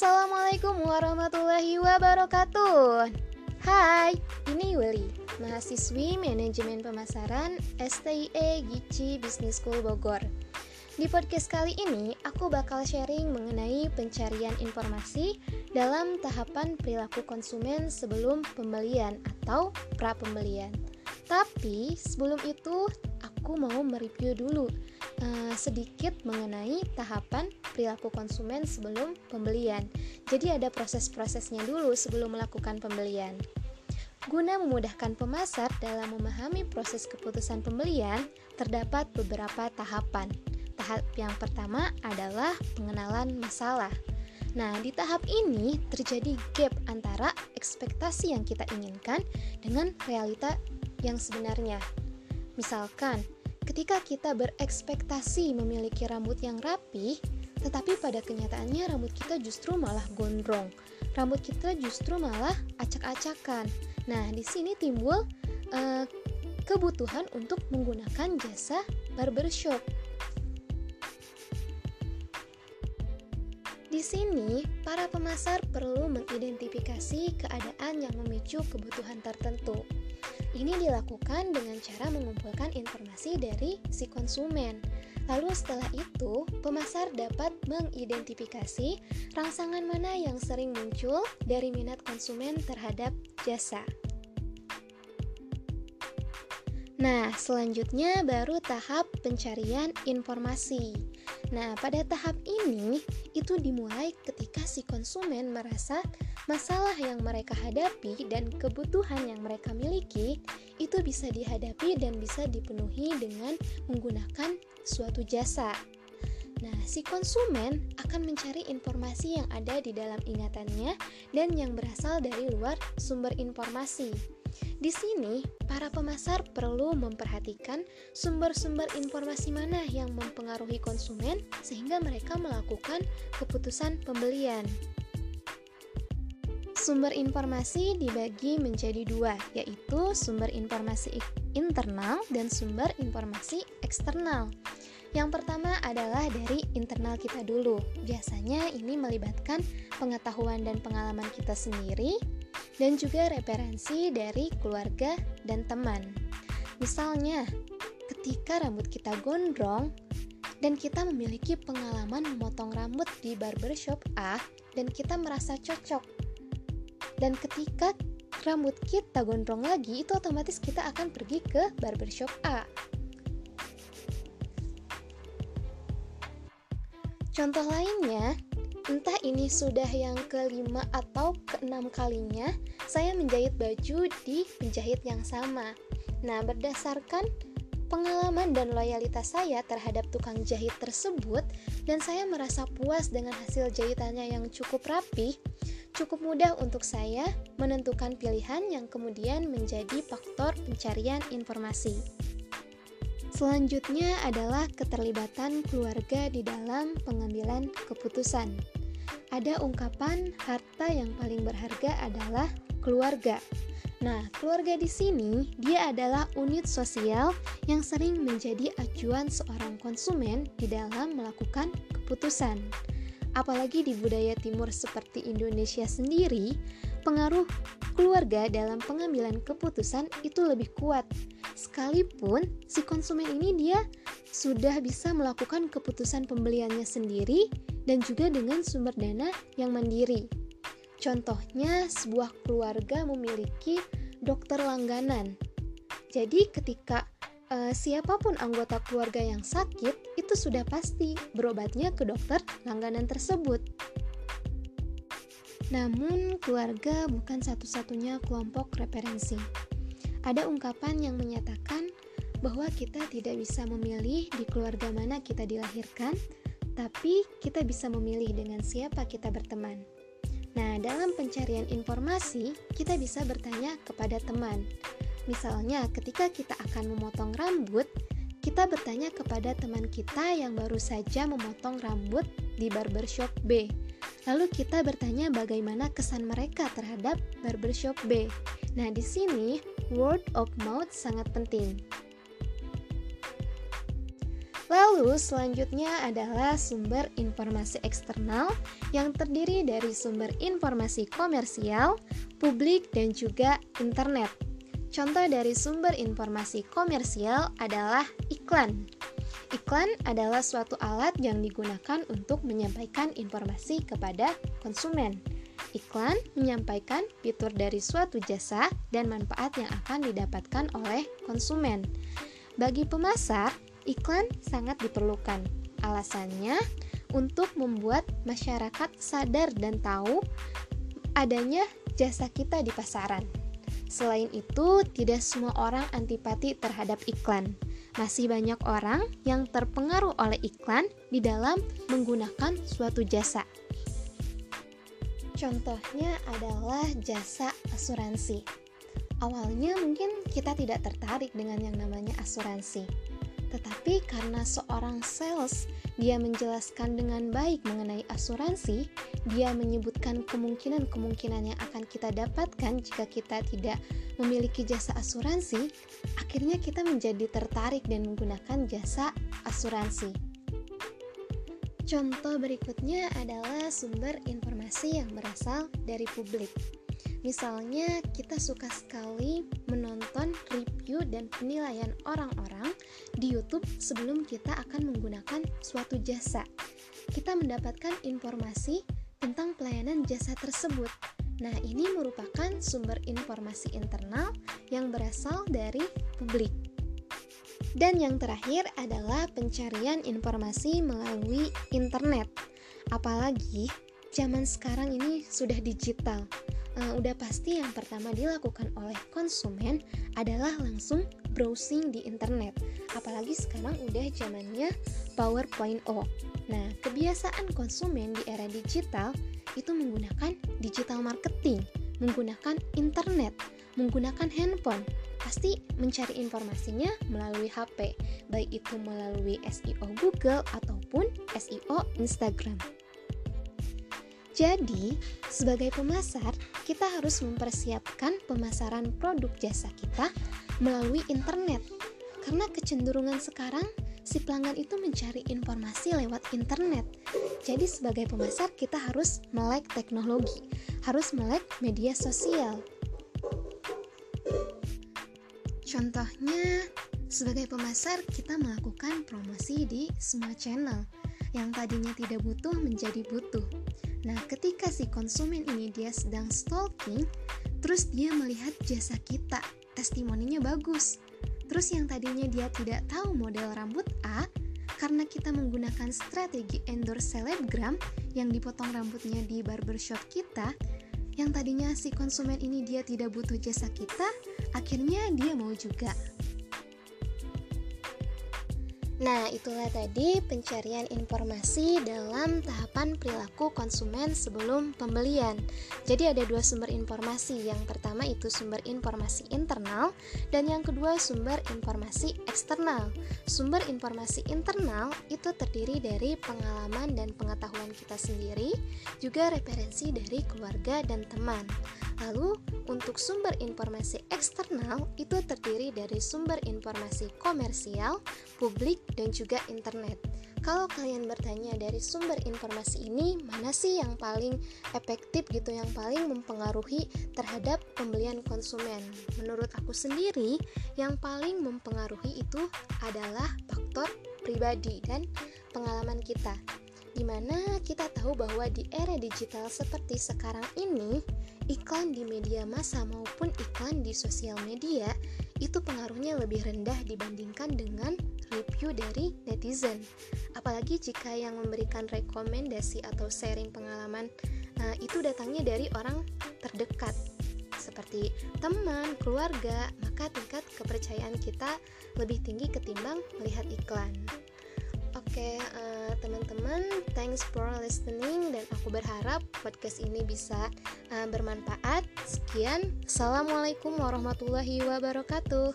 Assalamualaikum warahmatullahi wabarakatuh. Hai, ini Yuli, mahasiswi Manajemen Pemasaran STIE Gici Business School Bogor. Di podcast kali ini, aku bakal sharing mengenai pencarian informasi dalam tahapan perilaku konsumen sebelum pembelian atau pra-pembelian. Tapi sebelum itu, aku mau mereview dulu uh, sedikit mengenai tahapan perilaku konsumen sebelum pembelian. Jadi ada proses-prosesnya dulu sebelum melakukan pembelian. Guna memudahkan pemasar dalam memahami proses keputusan pembelian, terdapat beberapa tahapan. Tahap yang pertama adalah pengenalan masalah. Nah, di tahap ini terjadi gap antara ekspektasi yang kita inginkan dengan realita yang sebenarnya. Misalkan, Ketika kita berekspektasi memiliki rambut yang rapi, tetapi pada kenyataannya rambut kita justru malah gondrong. Rambut kita justru malah acak-acakan. Nah, di sini timbul uh, kebutuhan untuk menggunakan jasa barbershop. Di sini, para pemasar perlu mengidentifikasi keadaan yang memicu kebutuhan tertentu. Ini dilakukan dengan cara mengumpulkan informasi dari si konsumen. Lalu setelah itu, pemasar dapat mengidentifikasi rangsangan mana yang sering muncul dari minat konsumen terhadap jasa. Nah, selanjutnya baru tahap pencarian informasi. Nah, pada tahap ini itu dimulai ketika si konsumen merasa masalah yang mereka hadapi dan kebutuhan yang mereka miliki itu bisa dihadapi dan bisa dipenuhi dengan menggunakan suatu jasa. Nah, si konsumen akan mencari informasi yang ada di dalam ingatannya dan yang berasal dari luar sumber informasi. Di sini, para pemasar perlu memperhatikan sumber-sumber informasi mana yang mempengaruhi konsumen sehingga mereka melakukan keputusan pembelian. Sumber informasi dibagi menjadi dua, yaitu sumber informasi internal dan sumber informasi eksternal. Yang pertama adalah dari internal kita dulu. Biasanya ini melibatkan pengetahuan dan pengalaman kita sendiri dan juga referensi dari keluarga dan teman. Misalnya, ketika rambut kita gondrong dan kita memiliki pengalaman memotong rambut di barbershop A dan kita merasa cocok dan ketika rambut kita gondrong lagi itu otomatis kita akan pergi ke barbershop A contoh lainnya entah ini sudah yang kelima atau keenam kalinya saya menjahit baju di penjahit yang sama nah berdasarkan pengalaman dan loyalitas saya terhadap tukang jahit tersebut dan saya merasa puas dengan hasil jahitannya yang cukup rapi cukup mudah untuk saya menentukan pilihan yang kemudian menjadi faktor pencarian informasi. Selanjutnya adalah keterlibatan keluarga di dalam pengambilan keputusan. Ada ungkapan harta yang paling berharga adalah keluarga. Nah, keluarga di sini dia adalah unit sosial yang sering menjadi acuan seorang konsumen di dalam melakukan keputusan. Apalagi di budaya timur seperti Indonesia sendiri, pengaruh keluarga dalam pengambilan keputusan itu lebih kuat. Sekalipun si konsumen ini dia sudah bisa melakukan keputusan pembeliannya sendiri dan juga dengan sumber dana yang mandiri. Contohnya, sebuah keluarga memiliki dokter langganan. Jadi, ketika uh, siapa pun anggota keluarga yang sakit itu sudah pasti berobatnya ke dokter langganan tersebut. Namun, keluarga bukan satu-satunya kelompok referensi. Ada ungkapan yang menyatakan bahwa kita tidak bisa memilih di keluarga mana kita dilahirkan, tapi kita bisa memilih dengan siapa kita berteman. Nah, dalam pencarian informasi, kita bisa bertanya kepada teman. Misalnya, ketika kita akan memotong rambut, kita bertanya kepada teman kita yang baru saja memotong rambut di barbershop B. Lalu kita bertanya bagaimana kesan mereka terhadap barbershop B. Nah, di sini word of mouth sangat penting. Lalu selanjutnya adalah sumber informasi eksternal yang terdiri dari sumber informasi komersial, publik, dan juga internet. Contoh dari sumber informasi komersial adalah iklan. Iklan adalah suatu alat yang digunakan untuk menyampaikan informasi kepada konsumen. Iklan menyampaikan fitur dari suatu jasa dan manfaat yang akan didapatkan oleh konsumen. Bagi pemasar, iklan sangat diperlukan. Alasannya untuk membuat masyarakat sadar dan tahu adanya jasa kita di pasaran. Selain itu, tidak semua orang antipati terhadap iklan. Masih banyak orang yang terpengaruh oleh iklan di dalam menggunakan suatu jasa. Contohnya adalah jasa asuransi. Awalnya mungkin kita tidak tertarik dengan yang namanya asuransi tetapi karena seorang sales dia menjelaskan dengan baik mengenai asuransi, dia menyebutkan kemungkinan-kemungkinan yang akan kita dapatkan jika kita tidak memiliki jasa asuransi, akhirnya kita menjadi tertarik dan menggunakan jasa asuransi. Contoh berikutnya adalah sumber informasi yang berasal dari publik. Misalnya, kita suka sekali menonton review dan penilaian orang-orang di YouTube sebelum kita akan menggunakan suatu jasa. Kita mendapatkan informasi tentang pelayanan jasa tersebut. Nah, ini merupakan sumber informasi internal yang berasal dari publik. Dan yang terakhir adalah pencarian informasi melalui internet. Apalagi zaman sekarang ini sudah digital uh, udah pasti yang pertama dilakukan oleh konsumen adalah langsung browsing di internet. Apalagi sekarang udah zamannya PowerPoint O. Nah, kebiasaan konsumen di era digital itu menggunakan digital marketing, menggunakan internet, menggunakan handphone. Pasti mencari informasinya melalui HP, baik itu melalui SEO Google ataupun SEO Instagram. Jadi, sebagai pemasar, kita harus mempersiapkan pemasaran produk jasa kita melalui internet. Karena kecenderungan sekarang, si pelanggan itu mencari informasi lewat internet. Jadi, sebagai pemasar, kita harus melek teknologi, harus melek media sosial. Contohnya, sebagai pemasar, kita melakukan promosi di semua channel yang tadinya tidak butuh menjadi butuh Nah, ketika si konsumen ini dia sedang stalking, terus dia melihat jasa kita, testimoninya bagus. Terus yang tadinya dia tidak tahu model rambut A, karena kita menggunakan strategi endorse selebgram yang dipotong rambutnya di barbershop kita, yang tadinya si konsumen ini dia tidak butuh jasa kita, akhirnya dia mau juga. Nah, itulah tadi pencarian informasi dalam tahapan perilaku konsumen sebelum pembelian. Jadi ada dua sumber informasi. Yang pertama itu sumber informasi internal dan yang kedua sumber informasi eksternal. Sumber informasi internal itu terdiri dari pengalaman dan pengetahuan kita sendiri, juga referensi dari keluarga dan teman. Lalu, untuk sumber informasi eksternal itu terdiri dari sumber informasi komersial, publik, dan juga internet. Kalau kalian bertanya dari sumber informasi ini, mana sih yang paling efektif gitu, yang paling mempengaruhi terhadap pembelian konsumen? Menurut aku sendiri, yang paling mempengaruhi itu adalah faktor pribadi dan pengalaman kita di mana kita tahu bahwa di era digital seperti sekarang ini iklan di media massa maupun iklan di sosial media itu pengaruhnya lebih rendah dibandingkan dengan review dari netizen. Apalagi jika yang memberikan rekomendasi atau sharing pengalaman uh, itu datangnya dari orang terdekat seperti teman, keluarga, maka tingkat kepercayaan kita lebih tinggi ketimbang melihat iklan. Oke, teman-teman, thanks for listening dan aku berharap podcast ini bisa uh, bermanfaat. Sekian, assalamualaikum warahmatullahi wabarakatuh.